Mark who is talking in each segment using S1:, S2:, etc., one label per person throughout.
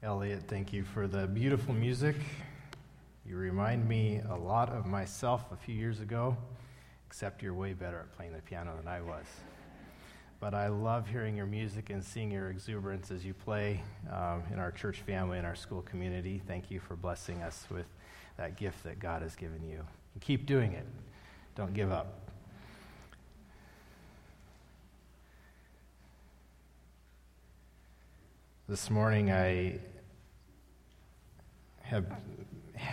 S1: Elliot, thank you for the beautiful music. You remind me a lot of myself a few years ago, except you're way better at playing the piano than I was. But I love hearing your music and seeing your exuberance as you play um, in our church family and our school community. Thank you for blessing us with that gift that God has given you. And keep doing it. Don't give up. This morning, I have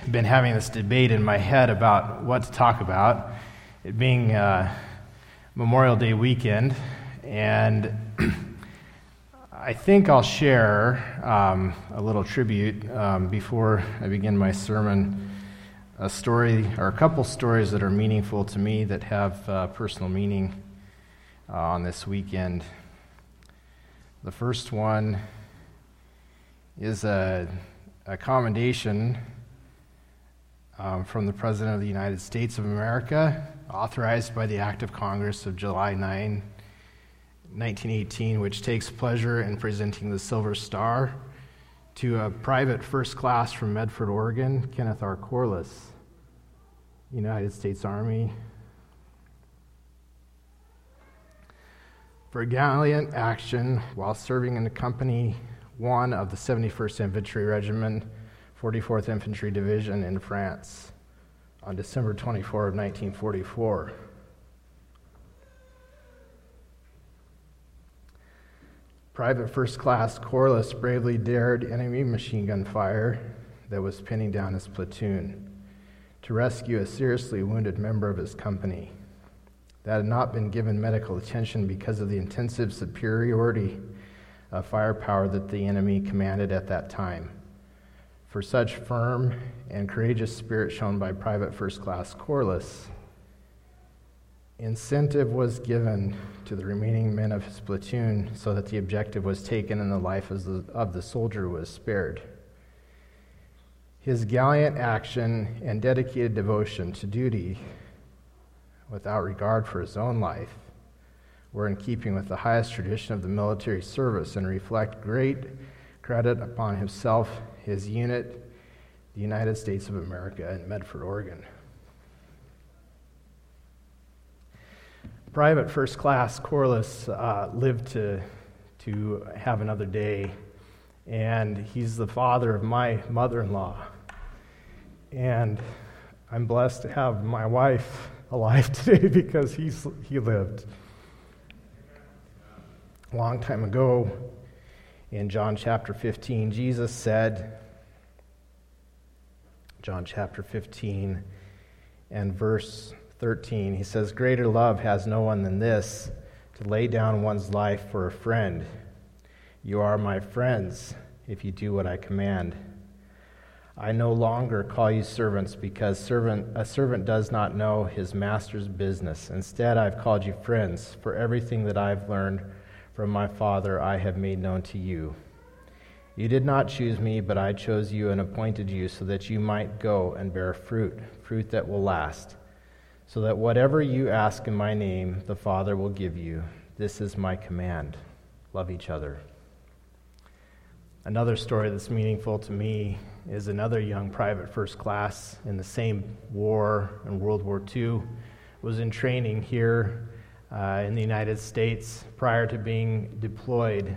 S1: been having this debate in my head about what to talk about. It being uh, Memorial Day weekend, and I think I'll share um, a little tribute um, before I begin my sermon. A story, or a couple stories that are meaningful to me that have uh, personal meaning uh, on this weekend. The first one is a, a commendation um, from the President of the United States of America, authorized by the Act of Congress of July 9, 1918, which takes pleasure in presenting the Silver Star to a private first class from Medford, Oregon, Kenneth R. Corliss, United States Army. For gallant action while serving in the Company 1 of the 71st Infantry Regiment, 44th Infantry Division in France on December 24 of 1944. Private First Class Corliss bravely dared enemy machine gun fire that was pinning down his platoon to rescue a seriously wounded member of his company that had not been given medical attention because of the intensive superiority of firepower that the enemy commanded at that time. For such firm and courageous spirit shown by Private First Class Corliss, incentive was given to the remaining men of his platoon so that the objective was taken and the life of the, of the soldier was spared. His gallant action and dedicated devotion to duty without regard for his own life were in keeping with the highest tradition of the military service and reflect great credit upon himself, his unit, the United States of America, and Medford, Oregon. Private First Class Corliss uh, lived to, to have another day, and he's the father of my mother in law. And I'm blessed to have my wife alive today because he's, he lived a long time ago in John chapter 15, Jesus said, John chapter 15 and verse 13, he says, Greater love has no one than this, to lay down one's life for a friend. You are my friends if you do what I command. I no longer call you servants because servant, a servant does not know his master's business. Instead, I've called you friends, for everything that I've learned from my Father I have made known to you. You did not choose me, but I chose you and appointed you so that you might go and bear fruit, fruit that will last, so that whatever you ask in my name, the Father will give you. This is my command love each other. Another story that's meaningful to me is another young private first class in the same war in World War II was in training here uh, in the United States prior to being deployed.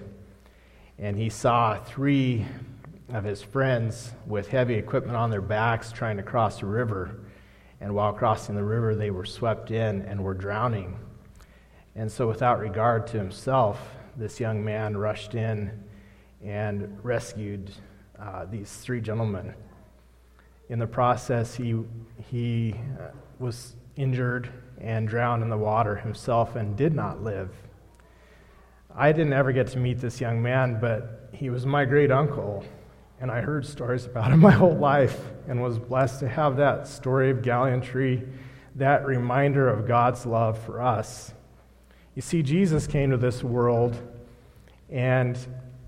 S1: And he saw three of his friends with heavy equipment on their backs trying to cross the river. And while crossing the river, they were swept in and were drowning. And so, without regard to himself, this young man rushed in and rescued uh, these three gentlemen. In the process, he, he uh, was injured and drowned in the water himself and did not live. I didn't ever get to meet this young man, but he was my great uncle, and I heard stories about him my whole life and was blessed to have that story of gallantry, that reminder of God's love for us. You see, Jesus came to this world, and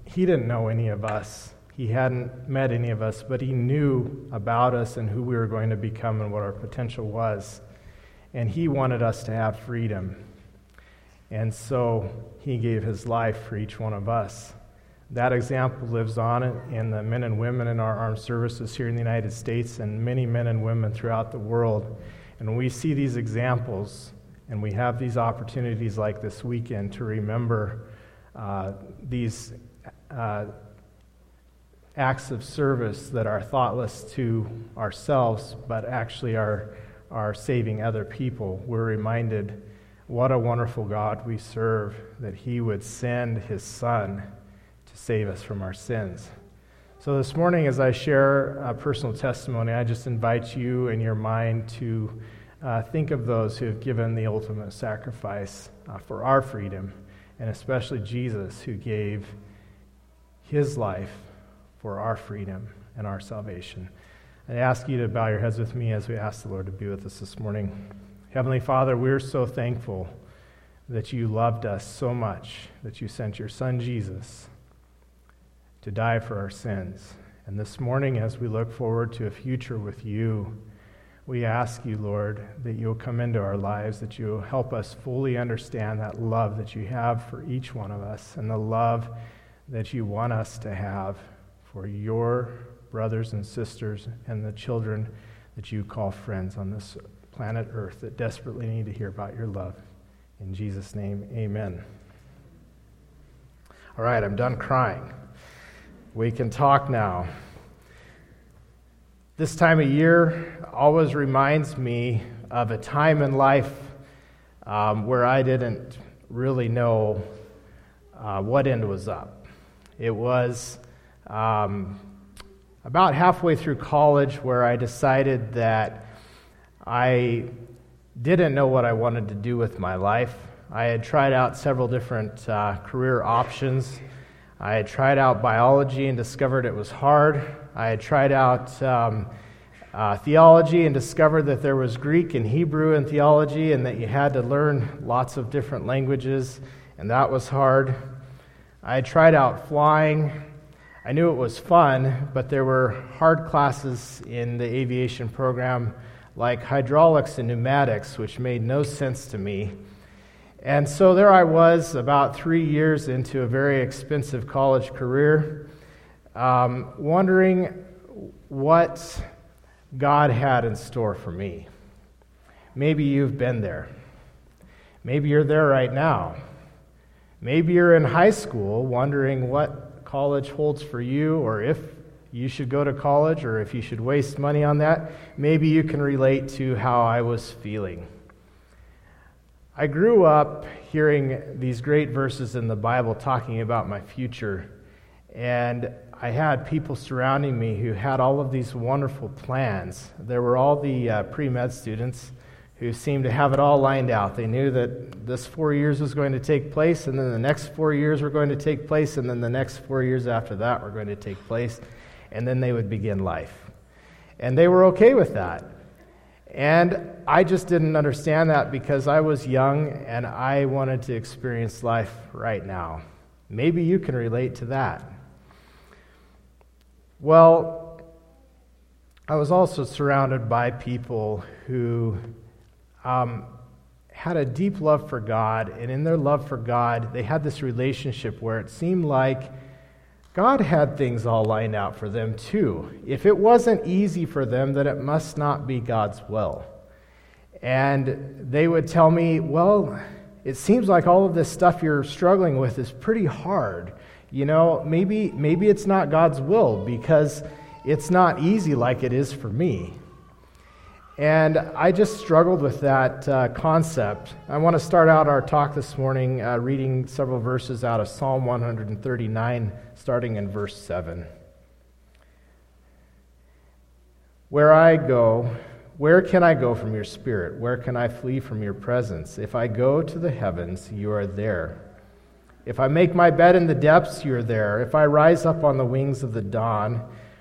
S1: he didn't know any of us. He hadn't met any of us, but he knew about us and who we were going to become and what our potential was and he wanted us to have freedom. And so he gave his life for each one of us. That example lives on in the men and women in our armed services here in the United States and many men and women throughout the world. And when we see these examples and we have these opportunities like this weekend to remember uh, these uh, acts of service that are thoughtless to ourselves but actually are, are saving other people, we're reminded what a wonderful God we serve that He would send His Son to save us from our sins. So, this morning, as I share a personal testimony, I just invite you in your mind to uh, think of those who have given the ultimate sacrifice uh, for our freedom, and especially Jesus, who gave his life for our freedom and our salvation. I ask you to bow your heads with me as we ask the Lord to be with us this morning. Heavenly Father, we're so thankful that you loved us so much that you sent your Son Jesus to die for our sins. And this morning, as we look forward to a future with you, we ask you, Lord, that you'll come into our lives, that you'll help us fully understand that love that you have for each one of us and the love that you want us to have for your brothers and sisters and the children that you call friends on this planet Earth that desperately need to hear about your love. In Jesus' name, amen. All right, I'm done crying. We can talk now. This time of year always reminds me of a time in life um, where I didn't really know uh, what end was up. It was um, about halfway through college where I decided that I didn't know what I wanted to do with my life. I had tried out several different uh, career options. I had tried out biology and discovered it was hard. I had tried out um, uh, theology and discovered that there was Greek and Hebrew in theology and that you had to learn lots of different languages, and that was hard. I had tried out flying. I knew it was fun, but there were hard classes in the aviation program like hydraulics and pneumatics, which made no sense to me. And so there I was, about three years into a very expensive college career, um, wondering what God had in store for me. Maybe you've been there. Maybe you're there right now. Maybe you're in high school wondering what college holds for you or if you should go to college or if you should waste money on that. Maybe you can relate to how I was feeling. I grew up hearing these great verses in the Bible talking about my future, and I had people surrounding me who had all of these wonderful plans. There were all the uh, pre med students who seemed to have it all lined out. They knew that this four years was going to take place, and then the next four years were going to take place, and then the next four years after that were going to take place, and then they would begin life. And they were okay with that. And I just didn't understand that because I was young and I wanted to experience life right now. Maybe you can relate to that. Well, I was also surrounded by people who um, had a deep love for God, and in their love for God, they had this relationship where it seemed like God had things all lined out for them too. If it wasn't easy for them, then it must not be God's will. And they would tell me, well, it seems like all of this stuff you're struggling with is pretty hard. You know, maybe, maybe it's not God's will because it's not easy like it is for me. And I just struggled with that uh, concept. I want to start out our talk this morning uh, reading several verses out of Psalm 139, starting in verse 7. Where I go, where can I go from your spirit? Where can I flee from your presence? If I go to the heavens, you are there. If I make my bed in the depths, you are there. If I rise up on the wings of the dawn,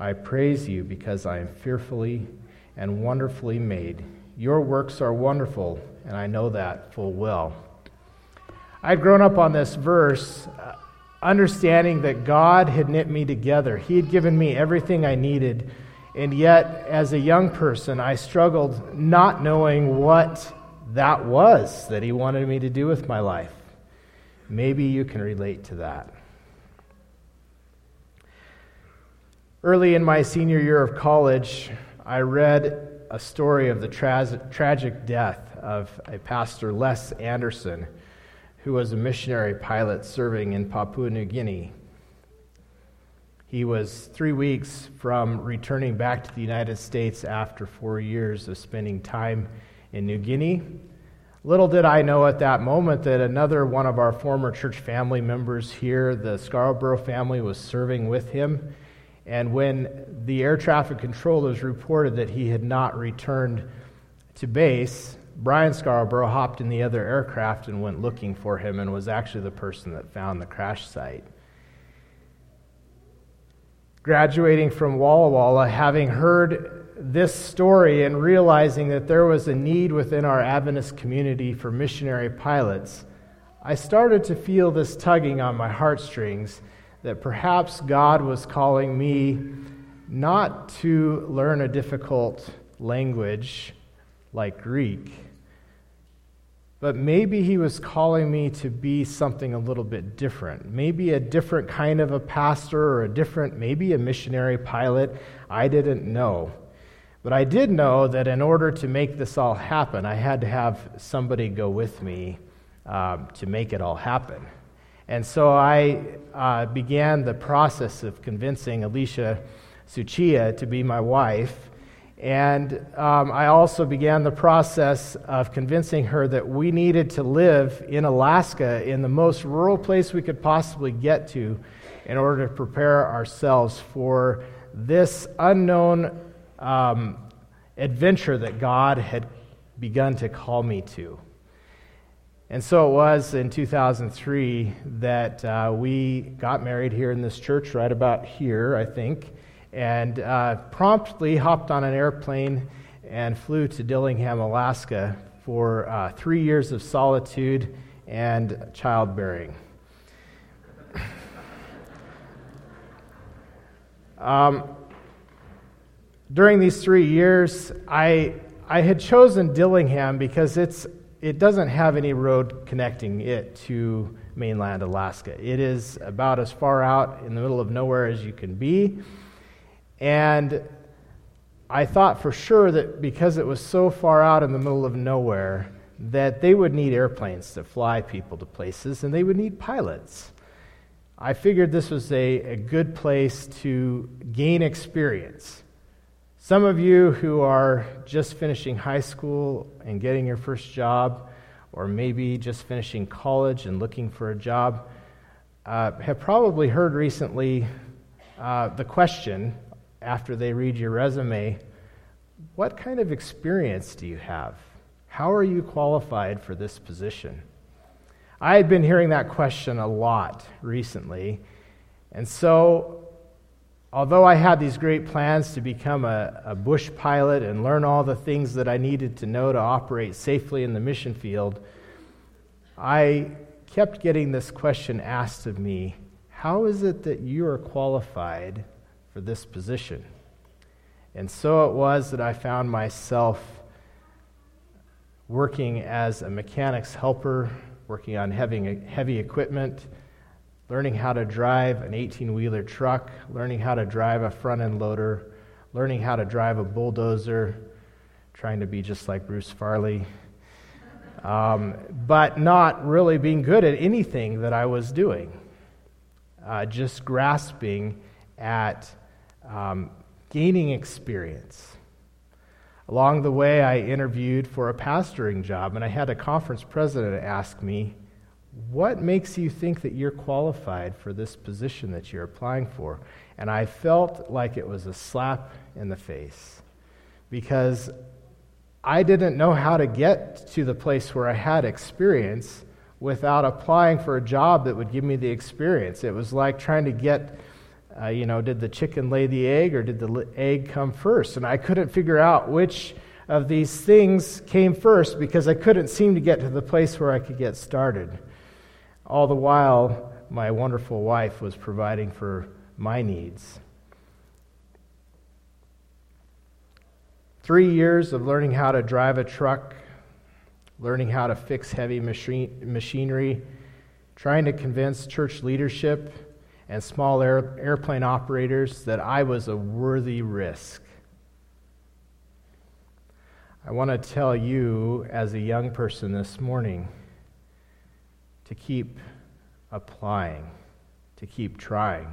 S1: I praise you because I am fearfully and wonderfully made. Your works are wonderful, and I know that full well. I'd grown up on this verse, uh, understanding that God had knit me together. He had given me everything I needed. And yet, as a young person, I struggled not knowing what that was that He wanted me to do with my life. Maybe you can relate to that. Early in my senior year of college, I read a story of the tra- tragic death of a pastor, Les Anderson, who was a missionary pilot serving in Papua New Guinea. He was three weeks from returning back to the United States after four years of spending time in New Guinea Little did I know at that moment that another one of our former church family members here, the Scarborough family, was serving with him. And when the air traffic controllers reported that he had not returned to base, Brian Scarborough hopped in the other aircraft and went looking for him and was actually the person that found the crash site. Graduating from Walla Walla, having heard this story and realizing that there was a need within our Adventist community for missionary pilots, I started to feel this tugging on my heartstrings that perhaps God was calling me not to learn a difficult language like Greek, but maybe He was calling me to be something a little bit different. Maybe a different kind of a pastor or a different, maybe a missionary pilot. I didn't know. But I did know that in order to make this all happen, I had to have somebody go with me um, to make it all happen. And so I uh, began the process of convincing Alicia Suchia to be my wife. And um, I also began the process of convincing her that we needed to live in Alaska in the most rural place we could possibly get to in order to prepare ourselves for this unknown um, adventure that God had begun to call me to. And so it was in 2003 that uh, we got married here in this church, right about here, I think, and uh, promptly hopped on an airplane and flew to Dillingham, Alaska for uh, three years of solitude and childbearing. Um, during these three years, I, I had chosen Dillingham because it's, it doesn't have any road connecting it to mainland Alaska. It is about as far out in the middle of nowhere as you can be. And I thought for sure that because it was so far out in the middle of nowhere, that they would need airplanes to fly people to places and they would need pilots. I figured this was a, a good place to gain experience some of you who are just finishing high school and getting your first job, or maybe just finishing college and looking for a job, uh, have probably heard recently uh, the question after they read your resume what kind of experience do you have? How are you qualified for this position? I had been hearing that question a lot recently, and so although I had these great plans to become a, a, bush pilot and learn all the things that I needed to know to operate safely in the mission field, I kept getting this question asked of me How is it that you are qualified for this position? And so it was that I found myself working as a mechanic's helper, working on heavy, heavy equipment learning how to drive an 18 wheeler truck, learning how to drive a front end loader, learning how to drive a bulldozer, trying to be just like Bruce Farley, um, but not really being good at anything that I was doing. Uh, just grasping at um, gaining experience. Along the way, I interviewed for a pastoring job, and I had a conference president ask me, what makes you think that you're qualified for this position that you're applying for? And I felt like it was a slap in the face because I didn't know how to get to the place where I had experience without applying for a job that would give me the experience. It was like trying to get, uh, you know, did the chicken lay the egg or did the egg come first? And I couldn't figure out which of these things came first because I couldn't seem to get to the place where I could get started. All the while, my wonderful wife was providing for my needs. Three years of learning how to drive a truck, learning how to fix heavy machine, machinery, trying to convince church leadership and small air, airplane operators that I was a worthy risk. I want to tell you, as a young person this morning, to keep applying, to keep trying.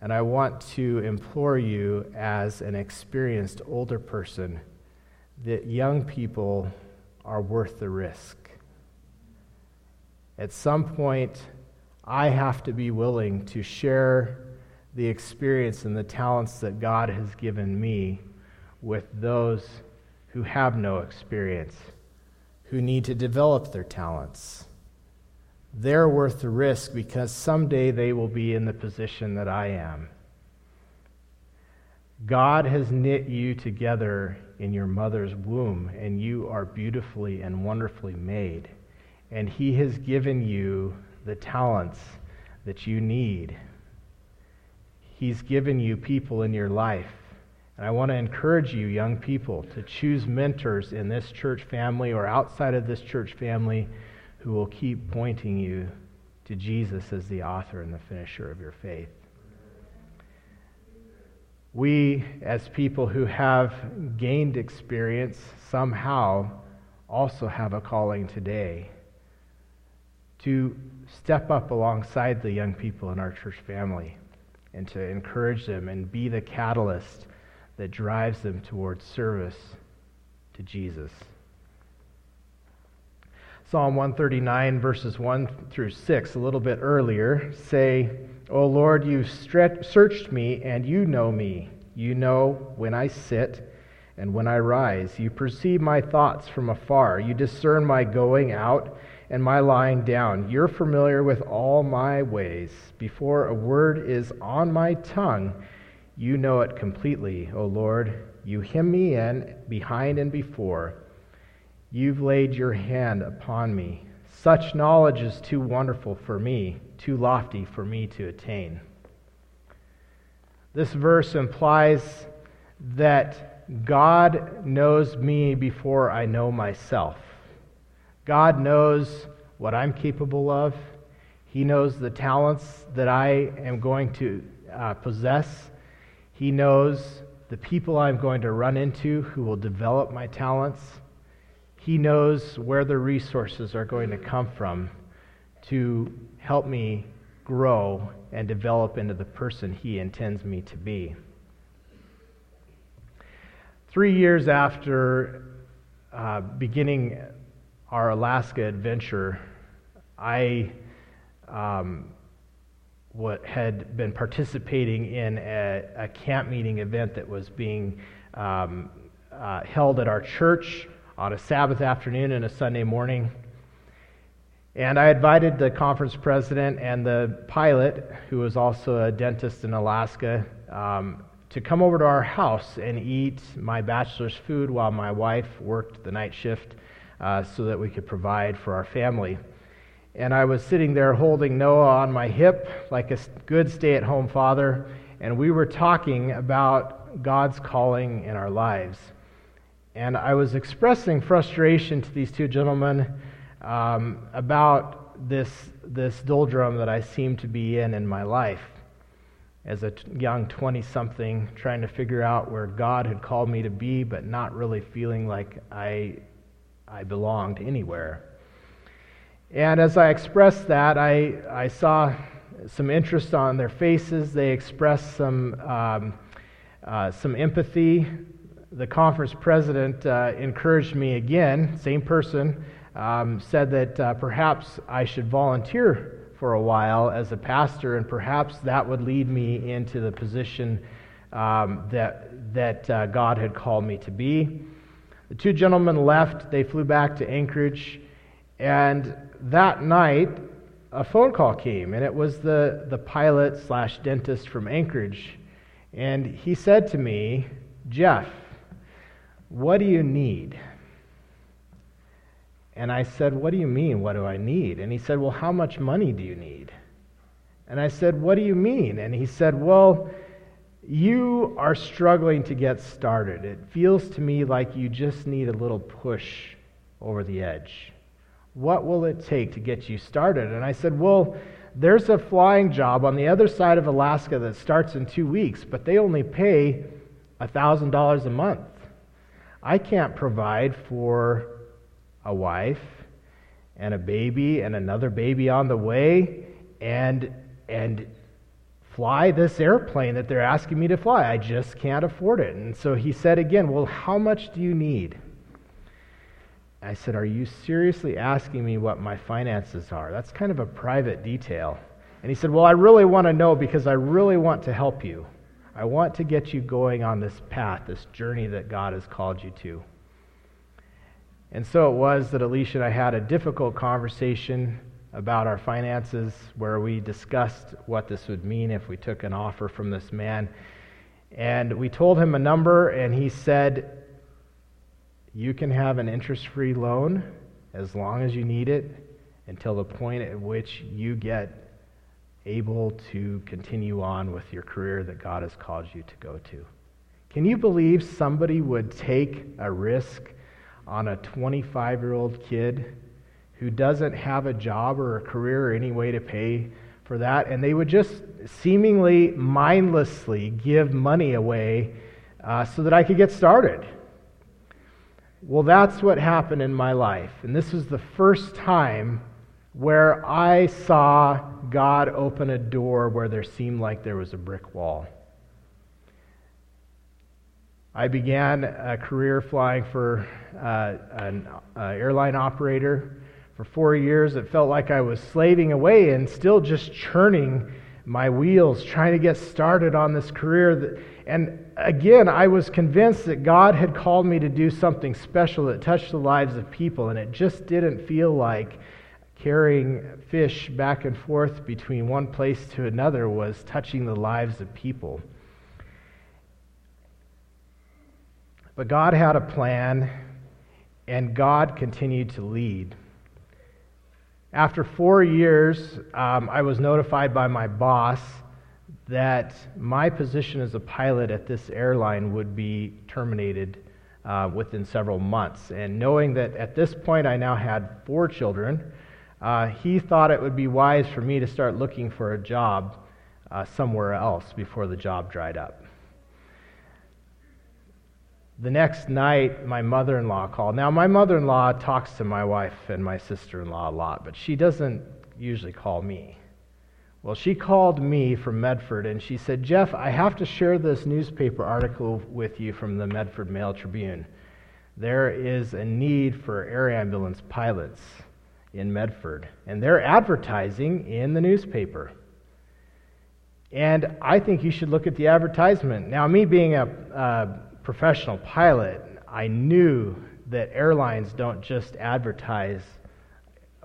S1: And I want to implore you, as an experienced older person, that young people are worth the risk. At some point, I have to be willing to share the experience and the talents that God has given me with those who have no experience, who need to develop their talents. They're worth the risk because someday they will be in the position that I am. God has knit you together in your mother's womb, and you are beautifully and wonderfully made. And He has given you the talents that you need. He's given you people in your life. And I want to encourage you, young people, to choose mentors in this church family or outside of this church family who will keep pointing you to Jesus as the author and the finisher of your faith. We, as people who have gained experience, somehow also have a calling today to step up alongside the young people in our church family and to encourage them and be the catalyst that drives them towards service to Jesus. Psalm 139, verses 1 through 6, a little bit earlier, say, O Lord, you searched me, and you know me. You know when I sit and when I rise. You perceive my thoughts from afar. You discern my going out and my lying down. You're familiar with all my ways. Before a word is on my tongue, you know it completely, O Lord. You hem me in behind and before. You've laid your hand upon me. Such knowledge is too wonderful for me, too lofty for me to attain. This verse implies that God knows me before I know myself. God knows what I'm capable of. He knows the talents that I am going to uh, possess. He knows the people I'm going to run into who will develop my talents. He knows where the resources are going to come from to help me grow and develop into the person He intends me to be. Three years after uh, beginning our Alaska adventure, I um, what had been participating in a, a, camp meeting event that was being um, uh, held at our church on a Sabbath afternoon and a Sunday morning. And I invited the conference president and the pilot, who was also a dentist in Alaska, um, to come over to our house and eat my bachelor's food while my wife worked the night shift uh, so that we could provide for our family. And I was sitting there holding Noah on my hip like a good stay at home father, and we were talking about God's calling in our lives. And I was expressing frustration to these two gentlemen um, about this, this doldrum that I seem to be in in my life as a t- young 20 something, trying to figure out where God had called me to be, but not really feeling like I, I belonged anywhere. And as I expressed that, I, I saw some interest on their faces. They expressed some, um, uh, some empathy the conference president uh, encouraged me again, same person, um, said that uh, perhaps I should volunteer for a while as a pastor, and perhaps that would lead me into the position um, that, that uh, God had called me to be. The two gentlemen left, they flew back to Anchorage, and that night, a phone call came, and it was the, the pilot slash dentist from Anchorage. And he said to me, Jeff, what do you need? And I said, What do you mean? What do I need? And he said, Well, how much money do you need? And I said, What do you mean? And he said, Well, you are struggling to get started. It feels to me like you just need a little push over the edge. What will it take to get you started? And I said, Well, there's a flying job on the other side of Alaska that starts in two weeks, but they only pay $1,000 a month. I can't provide for a wife and a baby and another baby on the way and, and fly this airplane that they're asking me to fly. I just can't afford it. And so he said again, Well, how much do you need? I said, Are you seriously asking me what my finances are? That's kind of a private detail. And he said, Well, I really want to know because I really want to help you. I want to get you going on this path, this journey that God has called you to. And so it was that Alicia and I had a difficult conversation about our finances where we discussed what this would mean if we took an offer from this man. And we told him a number, and he said, you can have an interest free loan as long as you need it until the point at which you get able to continue on with your career that God has called you to go to. Can you believe somebody would take a risk on a 25 year old kid who doesn't have a job or a career or any way to pay for that? And they would just seemingly mindlessly give money away uh, so that I could get started. Well, that's what happened in my life. And this was the first time where I saw God open a door where there seemed like there was a brick wall. I began a career flying for uh, an uh, airline operator. For four years, it felt like I was slaving away and still just churning my wheels, trying to get started on this career. That, and again, I was convinced that God had called me to do something special that touched the lives of people, and it just didn't feel like carrying fish back and forth between one place to another was touching the lives of people. But God had a plan, and God continued to lead. After four years, um, I was notified by my boss that my position as a pilot at this airline would be terminated uh, within several months. And knowing that at this point I now had four children, uh, he thought it would be wise for me to start looking for a job uh, somewhere else before the job dried up. The next night, my mother in law called. Now, my mother in law talks to my wife and my sister in law a lot, but she doesn't usually call me. Well, she called me from Medford and she said, Jeff, I have to share this newspaper article with you from the Medford Mail Tribune. There is a need for air ambulance pilots in Medford, and they're advertising in the newspaper. And I think you should look at the advertisement. Now, me being a, a professional pilot, I knew that airlines don't just advertise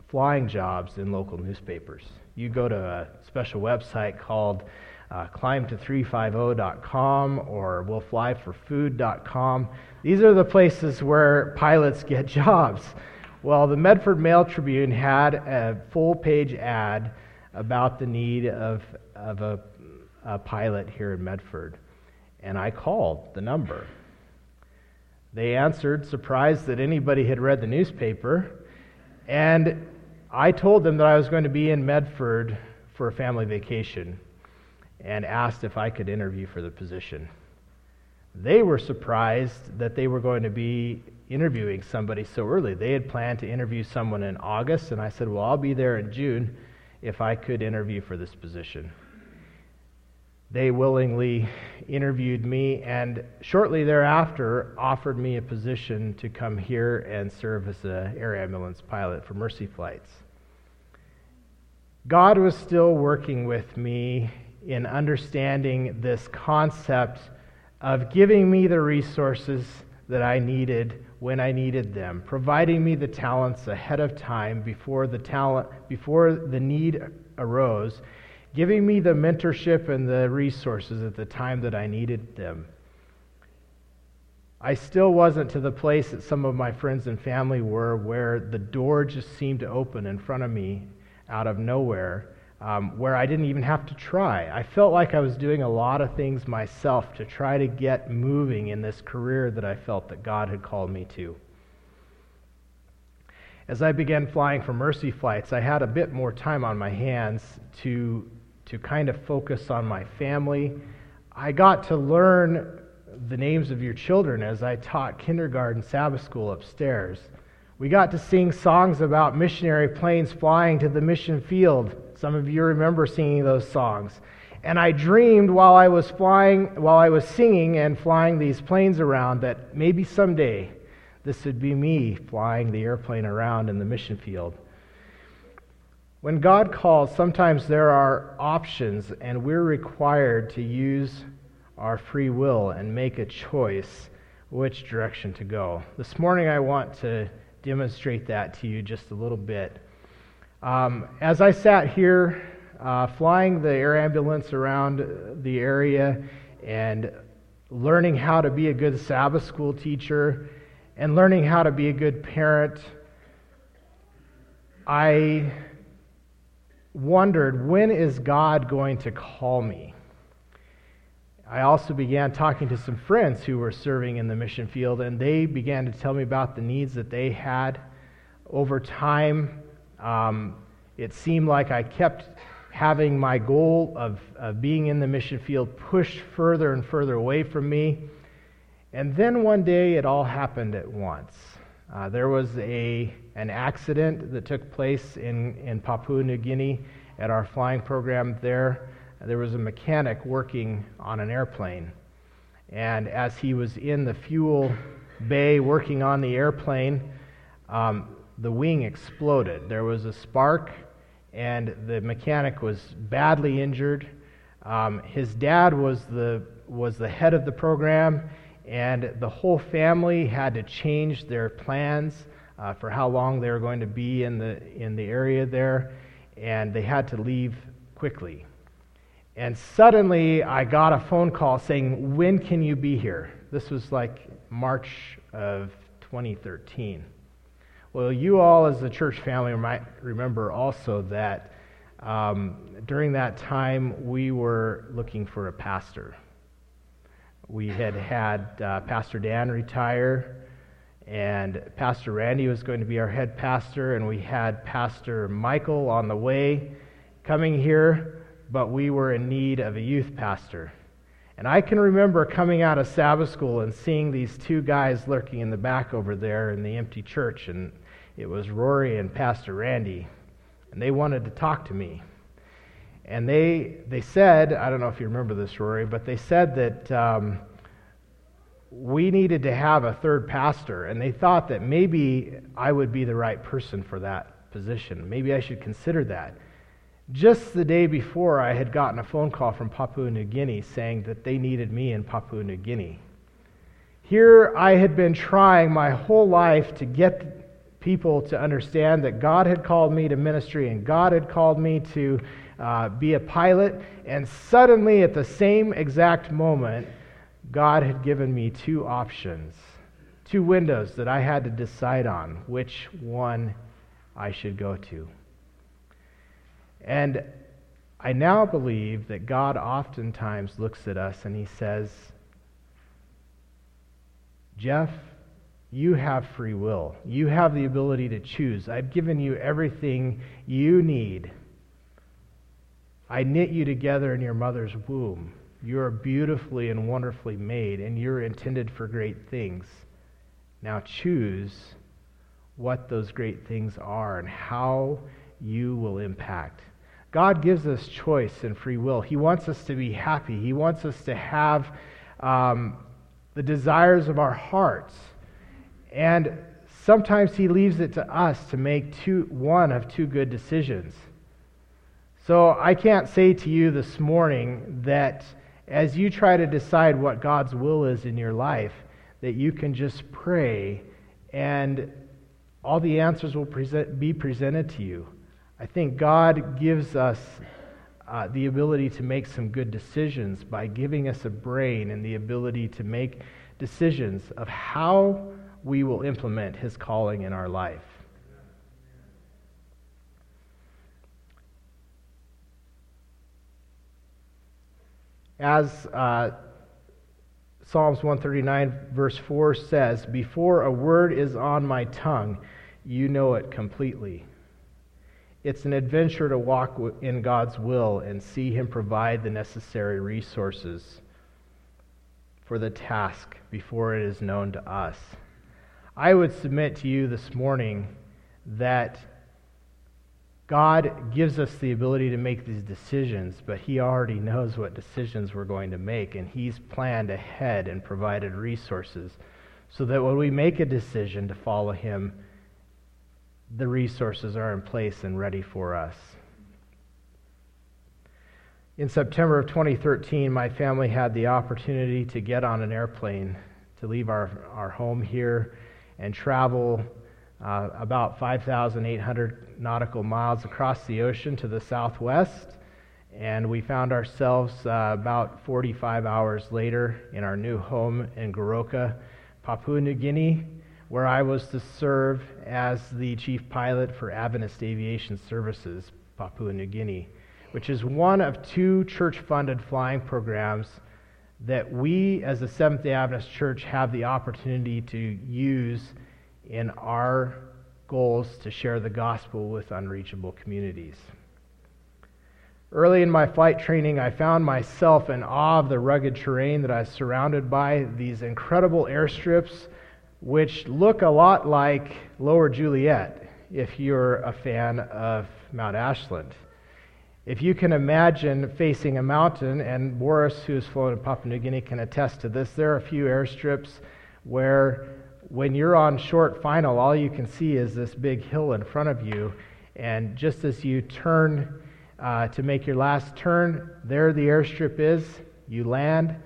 S1: flying jobs in local newspapers you go to a special website called uh, climbto350.com or willflyforfood.com. These are the places where pilots get jobs. Well, the Medford Mail Tribune had a full page ad about the need of, of a, a pilot here in Medford, and I called the number. They answered, surprised that anybody had read the newspaper, and I told them that I was going to be in Medford for a family vacation and asked if I could interview for the position. They were surprised that they were going to be interviewing somebody so early. They had planned to interview someone in August, and I said, Well, I'll be there in June if I could interview for this position. They willingly interviewed me and shortly thereafter offered me a position to come here and serve as an air ambulance pilot for Mercy Flights. God was still working with me in understanding this concept of giving me the resources that I needed when I needed them, providing me the talents ahead of time before the talent before the need arose, giving me the mentorship and the resources at the time that I needed them. I still wasn't to the place that some of my friends and family were where the door just seemed to open in front of me out of nowhere um, where I didn't even have to try. I felt like I was doing a lot of things myself to try to get moving in this career that I felt that God had called me to. As I began flying for Mercy flights, I had a bit more time on my hands to, to kind of focus on my family. I got to learn the names of your children as I taught kindergarten Sabbath school upstairs. We got to sing songs about missionary planes flying to the mission field some of you remember singing those songs. And I dreamed while I was flying, while I was singing and flying these planes around that maybe someday this would be me flying the airplane around in the mission field. When God calls, sometimes there are options, and we're required to use our free will and make a choice which direction to go. This morning, I want to demonstrate that to you just a little bit. Um, as I sat here uh, flying the air ambulance around the area and learning how to be a good Sabbath school teacher and learning how to be a good parent, I wondered when is God going to call me? I also began talking to some friends who were serving in the mission field, and they began to tell me about the needs that they had over time. Um, it seemed like I kept having my goal of, of being in the mission field pushed further and further away from me. And then one day it all happened at once. Uh, there was a, an accident that took place in, in Papua New Guinea at our flying program there. There was a mechanic working on an airplane. And as he was in the fuel bay working on the airplane, um, the wing exploded. There was a spark, and the mechanic was badly injured. Um, his dad was the, was the head of the program, and the whole family had to change their plans uh, for how long they were going to be in the, in the area there, and they had to leave quickly. And suddenly, I got a phone call saying, When can you be here? This was like March of 2013. Well, you all, as a church family, might remember also that um, during that time we were looking for a pastor. We had had uh, Pastor Dan retire, and Pastor Randy was going to be our head pastor, and we had Pastor Michael on the way coming here, but we were in need of a youth pastor. And I can remember coming out of Sabbath school and seeing these two guys lurking in the back over there in the empty church, and it was Rory and Pastor Randy, and they wanted to talk to me. And they, they said, I don't know if you remember this, Rory, but they said that um, we needed to have a third pastor, and they thought that maybe I would be the right person for that position. Maybe I should consider that. Just the day before, I had gotten a phone call from Papua New Guinea saying that they needed me in Papua New Guinea. Here I had been trying my whole life to get people to understand that God had called me to ministry and God had called me to uh, be a pilot. And suddenly, at the same exact moment, God had given me two options, two windows that I had to decide on which one I should go to. And I now believe that God oftentimes looks at us and he says, Jeff, you have free will. You have the ability to choose. I've given you everything you need. I knit you together in your mother's womb. You are beautifully and wonderfully made, and you're intended for great things. Now choose what those great things are and how you will impact. God gives us choice and free will. He wants us to be happy, He wants us to have um, the desires of our hearts. And sometimes he leaves it to us to make two, one of two good decisions. So I can't say to you this morning that as you try to decide what God's will is in your life, that you can just pray and all the answers will present, be presented to you. I think God gives us uh, the ability to make some good decisions by giving us a brain and the ability to make decisions of how we will implement His calling in our life. As uh, Psalms 139, verse 4 says, Before a word is on my tongue, you know it completely. It's an adventure to walk in God's will and see Him provide the necessary resources for the task before it is known to us. I would submit to you this morning that God gives us the ability to make these decisions, but He already knows what decisions we're going to make, and He's planned ahead and provided resources so that when we make a decision to follow Him, the resources are in place and ready for us. In September of 2013, my family had the opportunity to get on an airplane to leave our, our home here and travel uh, about 5,800 nautical miles across the ocean to the southwest. And we found ourselves uh, about 45 hours later in our new home in Goroka, Papua New Guinea, where I was to serve as the chief pilot for Adventist Aviation Services, Papua New Guinea, which is one of two church funded flying programs that we as the Seventh day Adventist Church have the opportunity to use in our goals to share the gospel with unreachable communities. Early in my flight training, I found myself in awe of the rugged terrain that I was surrounded by, these incredible airstrips, which look a lot like Lower Juliet, if you're a fan of Mount Ashland. If you can imagine facing a mountain, and Boris, who's flown in Papua New Guinea, can attest to this, there are a few airstrips where when you're on short final, all you can see is this big hill in front of you. And just as you turn uh, to make your last turn, there the airstrip is. You land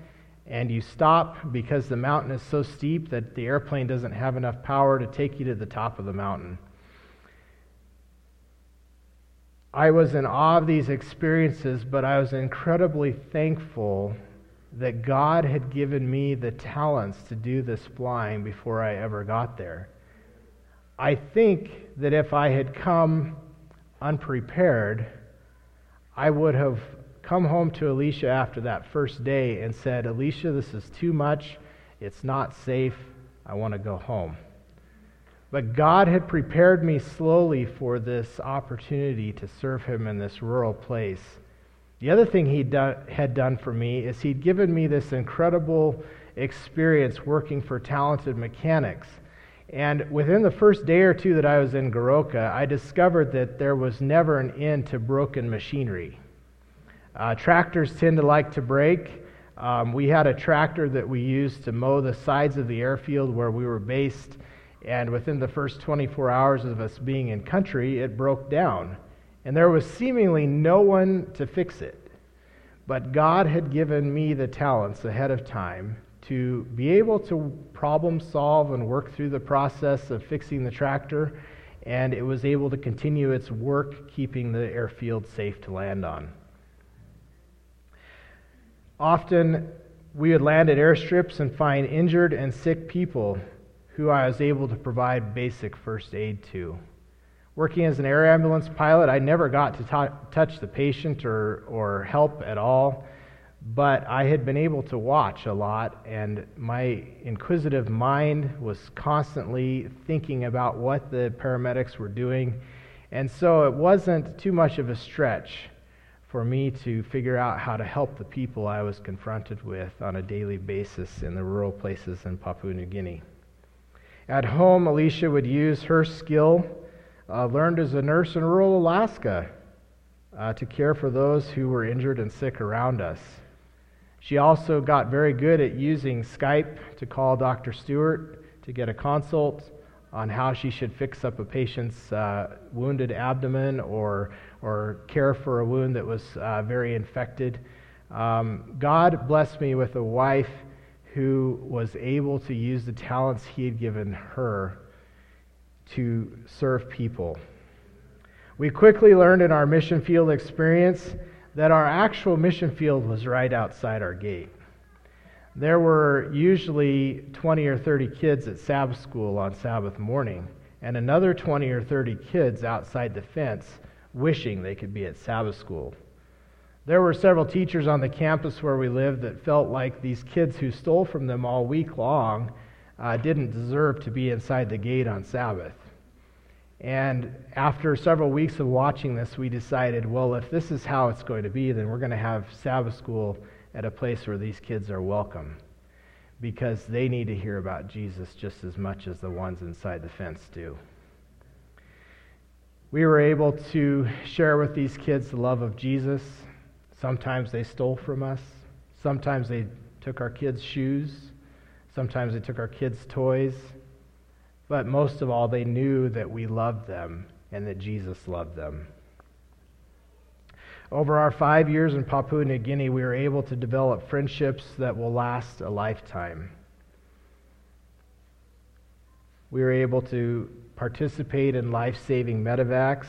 S1: and you stop because the mountain is so steep that the airplane doesn't have enough power to take you to the top of the mountain. I was in awe of these experiences, but I was incredibly thankful that God had given me the talents to do this flying before I ever got there. I think that if I had come unprepared, I would have come home to Alicia after that first day and said, Alicia, this is too much. It's not safe. I want to go home. But God had prepared me slowly for this opportunity to serve Him in this rural place. The other thing he had done for me is he'd given me this incredible experience working for talented mechanics. And within the first day or two that I was in Goroka, I discovered that there was never an end to broken machinery. Uh, tractors tend to like to break. Um, we had a tractor that we used to mow the sides of the airfield where we were based, and within the first 24 hours of us being in country, it broke down and there was seemingly no one to fix it. But God had given me the talents ahead of time to be able to problem solve and work through the process of fixing the tractor, and it was able to continue its work keeping the airfield safe to land on. Often, we would land at airstrips and find injured and sick people who I was able to provide basic first aid to. Working as an air ambulance pilot, I never got to t- touch the patient or, or help at all, but I had been able to watch a lot, and my inquisitive mind was constantly thinking about what the paramedics were doing. And so it wasn't too much of a stretch for me to figure out how to help the people I was confronted with on a daily basis in the rural places in Papua New Guinea. At home, Alicia would use her skill uh, learned as a nurse in rural Alaska uh, to care for those who were injured and sick around us. She also got very good at using Skype to call Dr. Stewart to get a consult on how she should fix up a patient's uh, wounded abdomen or, or care for a wound that was uh, very infected. Um, God blessed me with a wife who was able to use the talents he had given her to serve people. We quickly learned in our mission field experience that our actual mission field was right outside our gate. There were usually 20 or 30 kids at Sabbath school on Sabbath morning, and another 20 or 30 kids outside the fence wishing they could be at Sabbath school. There were several teachers on the campus where we lived that felt like these kids who stole from them all week long uh, didn't deserve to be inside the gate on Sabbath. And after several weeks of watching this, we decided, well, if this is how it's going to be, then we're going to have Sabbath school at a place where these kids are welcome because they need to hear about Jesus just as much as the ones inside the fence do. We were able to share with these kids the love of Jesus Sometimes they stole from us. Sometimes they took our kids' shoes. Sometimes they took our kids' toys. But most of all, they knew that we loved them and that Jesus loved them. Over our five years in Papua New Guinea, we were able to develop friendships that will last a lifetime. We were able to participate in life saving medevacs.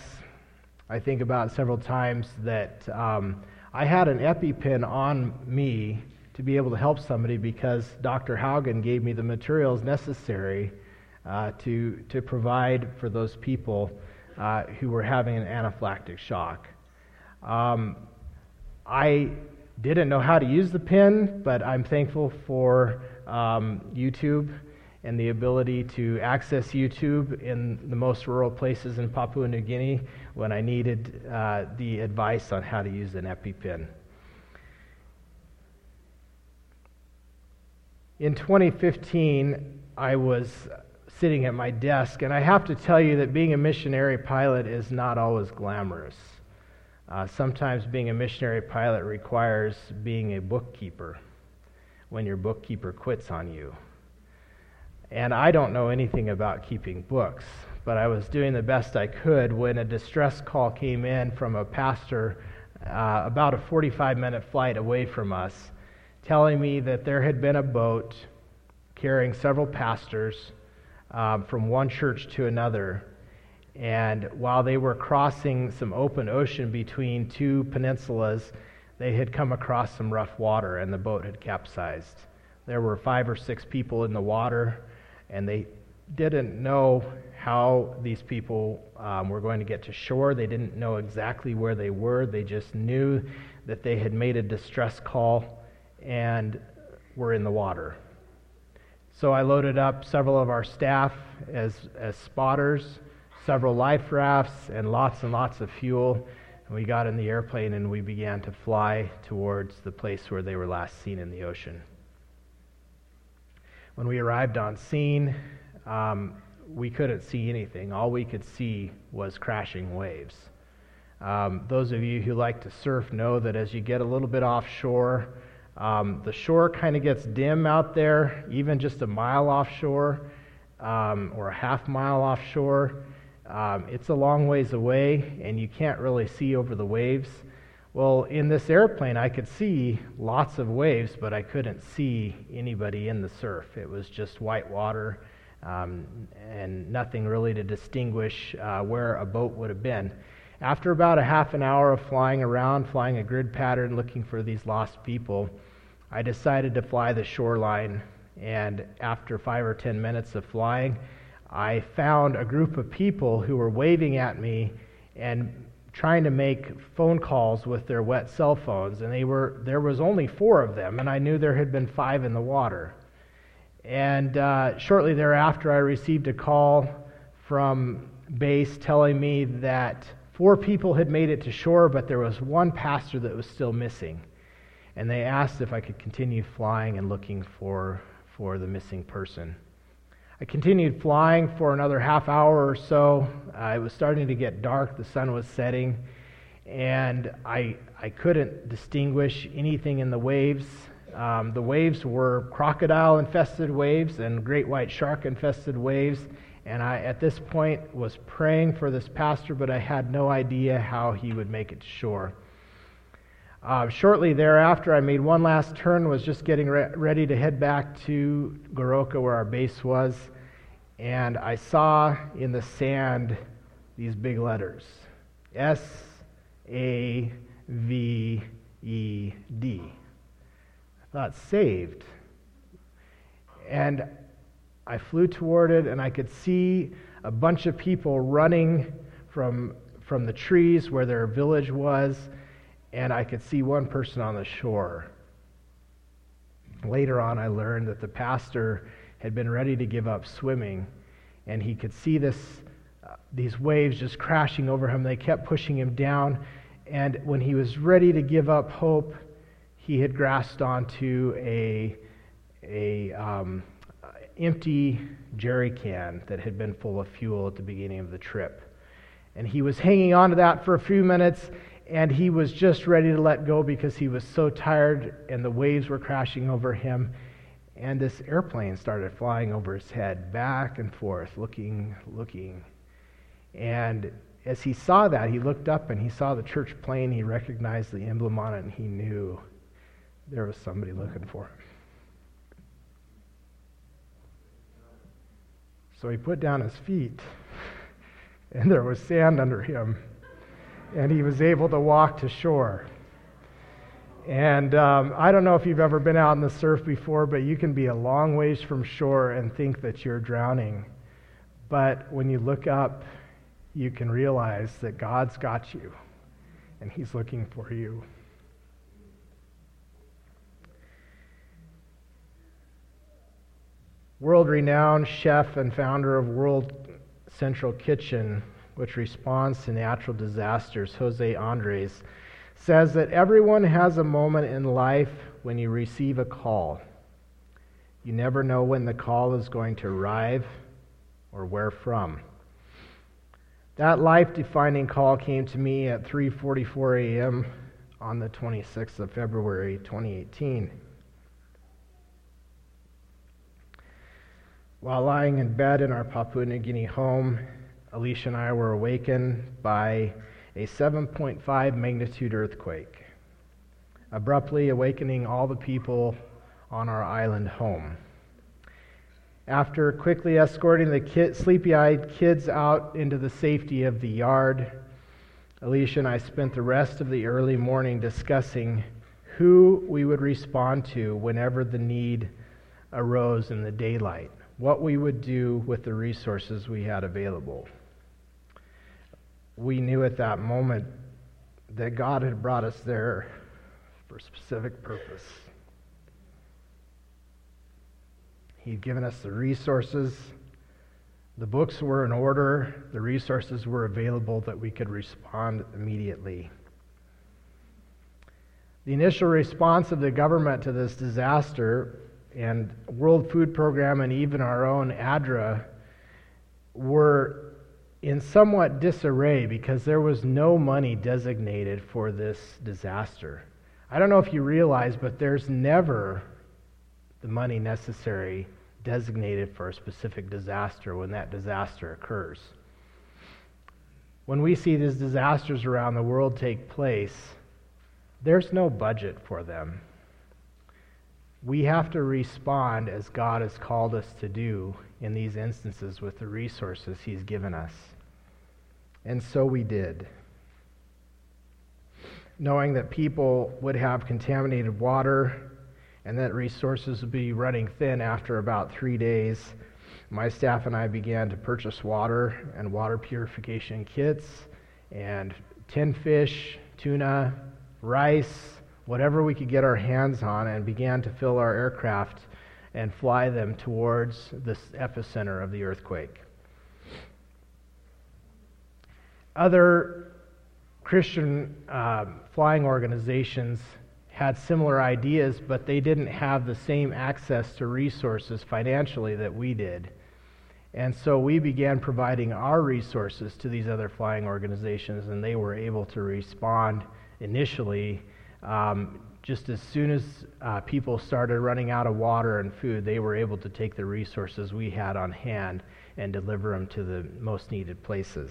S1: I think about several times that um, I had an EpiPen on me to be able to help somebody because Dr. Haugen gave me the materials necessary uh, to, to provide for those people uh, who were having an anaphylactic shock. Um, I didn't know how to use the pen, but I'm thankful for um, YouTube and the ability to access YouTube in the most rural places in Papua New Guinea when I needed uh, the advice on how to use an EpiPen. In 2015, I was sitting at my desk, and I have to tell you that being a missionary pilot is not always glamorous. Uh, sometimes being a missionary pilot requires being a bookkeeper when your bookkeeper quits on you. And I don't know anything about keeping books, but I was doing the best I could when a distress call came in from a pastor uh, about a 45 minute flight away from us, telling me that there had been a boat carrying several pastors um, from one church to another. And while they were crossing some open ocean between two peninsulas, they had come across some rough water and the boat had capsized. There were five or six people in the water and they didn't know how these people um, were going to get to shore. They didn't know exactly where they were. They just knew that they had made a distress call and were in the water. So I loaded up several of our staff as, as spotters, several life rafts, and lots and lots of fuel. And we got in the airplane and we began to fly towards the place where they were last seen in the ocean. When we arrived on scene, um, we couldn't see anything. All we could see was crashing waves. Um, those of you who like to surf know that as you get a little bit offshore, um, the shore kind of gets dim out there, even just a mile offshore um, or a half mile offshore. Um, it's a long ways away, and you can't really see over the waves. Well, in this airplane, I could see lots of waves, but I couldn't see anybody in the surf. It was just white water um, and nothing really to distinguish uh, where a boat would have been. After about a half an hour of flying around, flying a grid pattern, looking for these lost people, I decided to fly the shoreline. And after five or ten minutes of flying, I found a group of people who were waving at me and trying to make phone calls with their wet cell phones, and they were there was only four of them, and I knew there had been five in the water. And uh, shortly thereafter, I received a call from base telling me that four people had made it to shore, but there was one pastor that was still missing. And they asked if I could continue flying and looking for, for the missing person. I continued flying for another half hour or so. Uh, it was starting to get dark, the sun was setting, and I, I couldn't distinguish anything in the waves. Um, the waves were crocodile infested waves and great white shark infested waves. And I, at this point, was praying for this pastor, but I had no idea how he would make it to shore. Uh, shortly thereafter, I made one last turn, was just getting re- ready to head back to Goroka where our base was, and I saw in the sand these big letters S A V E D. Thought, saved. And I flew toward it, and I could see a bunch of people running from, from the trees where their village was, and I could see one person on the shore. Later on, I learned that the pastor had been ready to give up swimming, and he could see this, uh, these waves just crashing over him. They kept pushing him down, and when he was ready to give up hope, he had grasped onto a, a um, empty jerry can that had been full of fuel at the beginning of the trip. And he was hanging on to that for a few minutes, and he was just ready to let go because he was so tired and the waves were crashing over him. And this airplane started flying over his head, back and forth, looking, looking. And as he saw that, he looked up and he saw the church plane. He recognized the emblem on it, and he knew there was somebody looking for him. So he put down his feet, and there was sand under him, and he was able to walk to shore. And um, I don't know if you've ever been out in the surf before, but you can be a long ways from shore and think that you're drowning. But when you look up, you can realize that God's got you, and He's looking for you. World renowned chef and founder of World Central Kitchen, which responds to natural disasters, Jose Andres, says that everyone has a moment in life when you receive a call. You never know when the call is going to arrive or where from. That life-defining call came to me at 3:44 a.m. on the 26th of February 2018. While lying in bed in our Papua New Guinea home, Alicia and I were awakened by a 7.5 magnitude earthquake, abruptly awakening all the people on our island home. After quickly escorting the sleepy eyed kids out into the safety of the yard, Alicia and I spent the rest of the early morning discussing who we would respond to whenever the need arose in the daylight what we would do with the resources we had available. We knew at that moment that God had brought us there for a specific purpose. He'd given us the resources. The books were in order. The resources were available that we could respond immediately. The initial response of the government to this disaster and World Food Program and even our own ADRA were in somewhat disarray because there was no money designated for this disaster. I don't know if you realize, but there's never the money necessary designated for a specific disaster when that disaster occurs. When we see these disasters around the world take place, there's no budget for them we have to respond as God has called us to do in these instances with the resources He's given us. And so we did. Knowing that people would have contaminated water and that resources would be running thin after about three days, my staff and I began to purchase water and water purification kits and tin fish, tuna, rice, whatever we could get our hands on and began to fill our aircraft and fly them towards the epicenter of the earthquake. Other Christian uh, flying organizations had similar ideas, but they didn't have the same access to resources financially that we did. And so we began providing our resources to these other flying organizations, and they were able to respond initially um, just as soon as uh, people started running out of water and food, they were able to take the resources we had on hand and deliver them to the most needed places.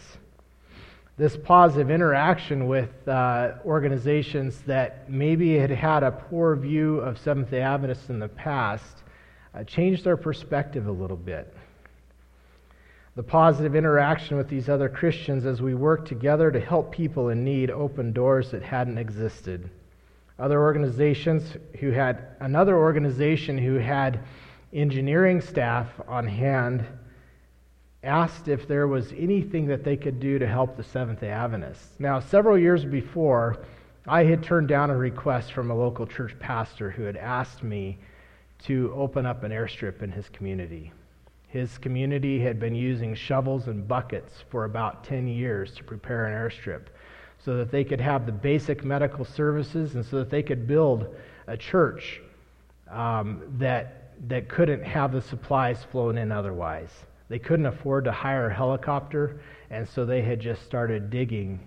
S1: this positive interaction with uh, organizations that maybe had had a poor view of Seventh day Adventists in the past uh, changed their perspective a little bit. The positive interaction with these other Christians as we worked together to help people in need opened doors that hadn't existed. Other organizations who had, another organization who had engineering staff on hand asked if there was anything that they could do to help the Seventh day Adventists. Now, several years before, I had turned down a request from a local church pastor who had asked me to open up an airstrip in his community. His community had been using shovels and buckets for about 10 years to prepare an airstrip so that they could have the basic medical services and so that they could build a church um, that, that couldn't have the supplies flown in otherwise. They couldn't afford to hire a helicopter, and so they had just started digging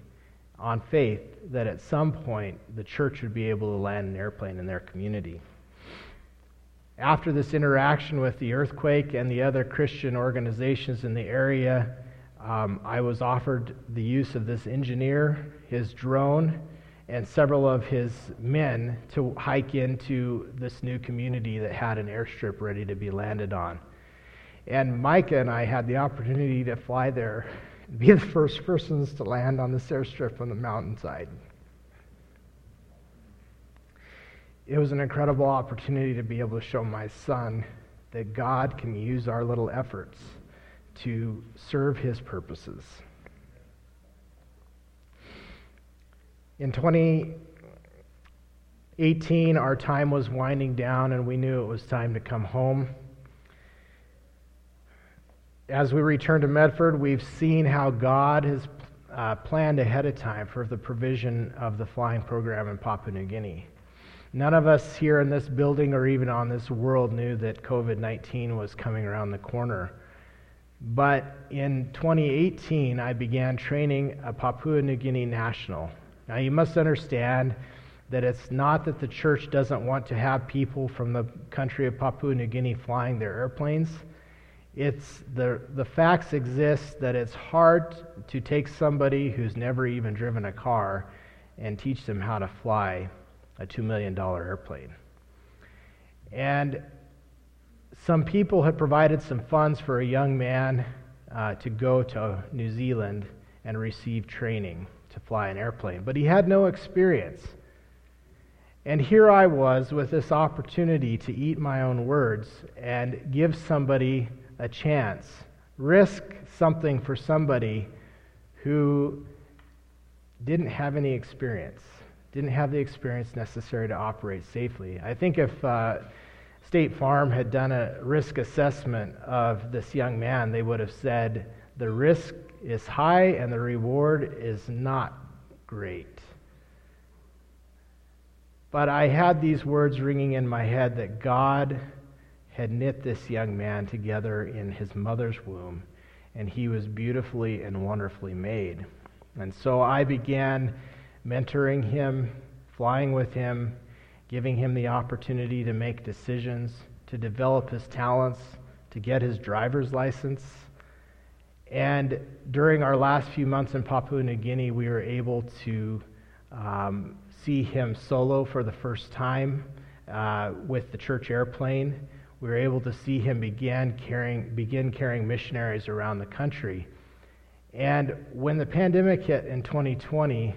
S1: on faith that at some point the church would be able to land an airplane in their community. After this interaction with the earthquake and the other Christian organizations in the area, um, I was offered the use of this engineer, his drone, and several of his men to hike into this new community that had an airstrip ready to be landed on. And Micah and I had the opportunity to fly there be the first persons to land on this airstrip on the mountainside. It was an incredible opportunity to be able to show my son that God can use our little efforts to serve his purposes. In 2018, our time was winding down, and we knew it was time to come home as we return to Medford, we've seen how God has uh, planned ahead of time for the provision of the flying program in Papua New Guinea. None of us here in this building or even on this world knew that COVID 19 was coming around the corner. But in 2018, I began training a Papua New Guinea national. Now, you must understand that it's not that the church doesn't want to have people from the country of Papua New Guinea flying their airplanes. It's the, the facts exist that it's hard to take somebody who's never even driven a car and teach them how to fly a $2 million airplane. And some people had provided some funds for a young man uh, to go to New Zealand and receive training to fly an airplane, but he had no experience. And here I was with this opportunity to eat my own words and give somebody a chance. Risk something for somebody who didn't have any experience, didn't have the experience necessary to operate safely. I think if uh, State Farm had done a risk assessment of this young man, they would have said the risk is high and the reward is not great. But I had these words ringing in my head that God had knit this young man together in his mother's womb, and he was beautifully and wonderfully made. And so I began mentoring him, flying with him, giving him the opportunity to make decisions, to develop his talents, to get his driver's license. And during our last few months in Papua New Guinea, we were able to um, see him solo for the first time uh, with the church airplane we were able to see him begin carrying, begin carrying missionaries around the country. And when the pandemic hit in 2020,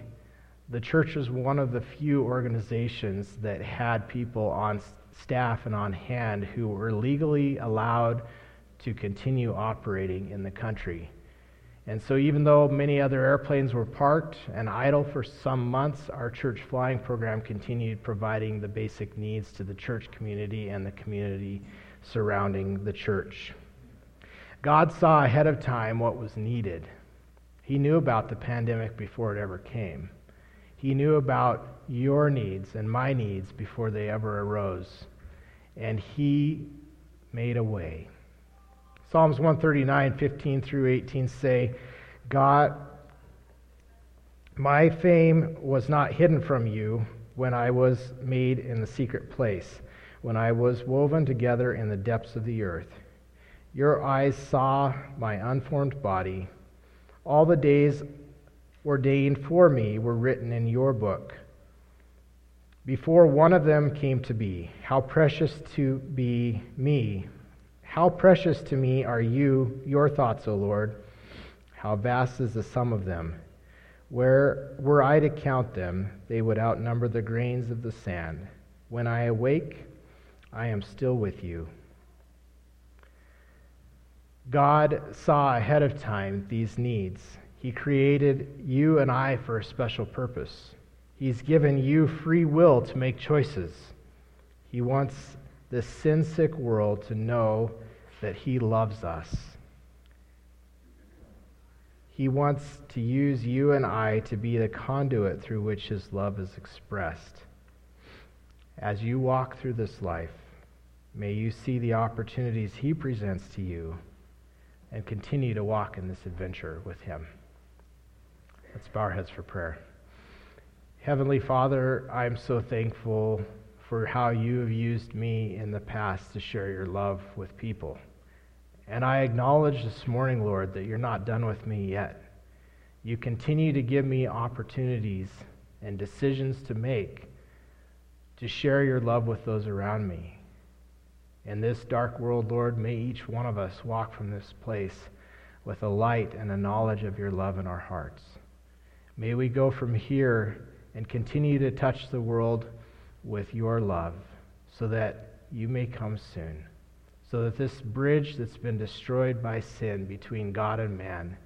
S1: the church was one of the few organizations that had people on staff and on hand who were legally allowed to continue operating in the country. And so, even though many other airplanes were parked and idle for some months, our church flying program continued providing the basic needs to the church community and the community surrounding the church. God saw ahead of time what was needed. He knew about the pandemic before it ever came. He knew about your needs and my needs before they ever arose. And He made a way. Psalms 139, 15 through 18 say, God, my fame was not hidden from you when I was made in the secret place, when I was woven together in the depths of the earth. Your eyes saw my unformed body. All the days ordained for me were written in your book. Before one of them came to be, how precious to be me, how precious to me are you, your thoughts, O Lord. How vast is the sum of them. Where were I to count them, they would outnumber the grains of the sand. When I awake, I am still with you. God saw ahead of time these needs. He created you and I for a special purpose. He's given you free will to make choices. He wants this sin sick world to know that He loves us. He wants to use you and I to be the conduit through which His love is expressed. As you walk through this life, may you see the opportunities He presents to you and continue to walk in this adventure with Him. Let's bow our heads for prayer. Heavenly Father, I'm so thankful for how you have used me in the past to share your love with people. And I acknowledge this morning, Lord, that you're not done with me yet. You continue to give me opportunities and decisions to make to share your love with those around me. In this dark world, Lord, may each one of us walk from this place with a light and a knowledge of your love in our hearts. May we go from here and continue to touch the world with your love so that you may come soon. So that this bridge that's been destroyed by sin between God and man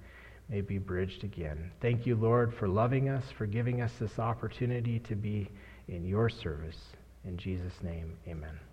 S1: may be bridged again. Thank you, Lord, for loving us, for giving us this opportunity to be in your service. In Jesus' name, amen.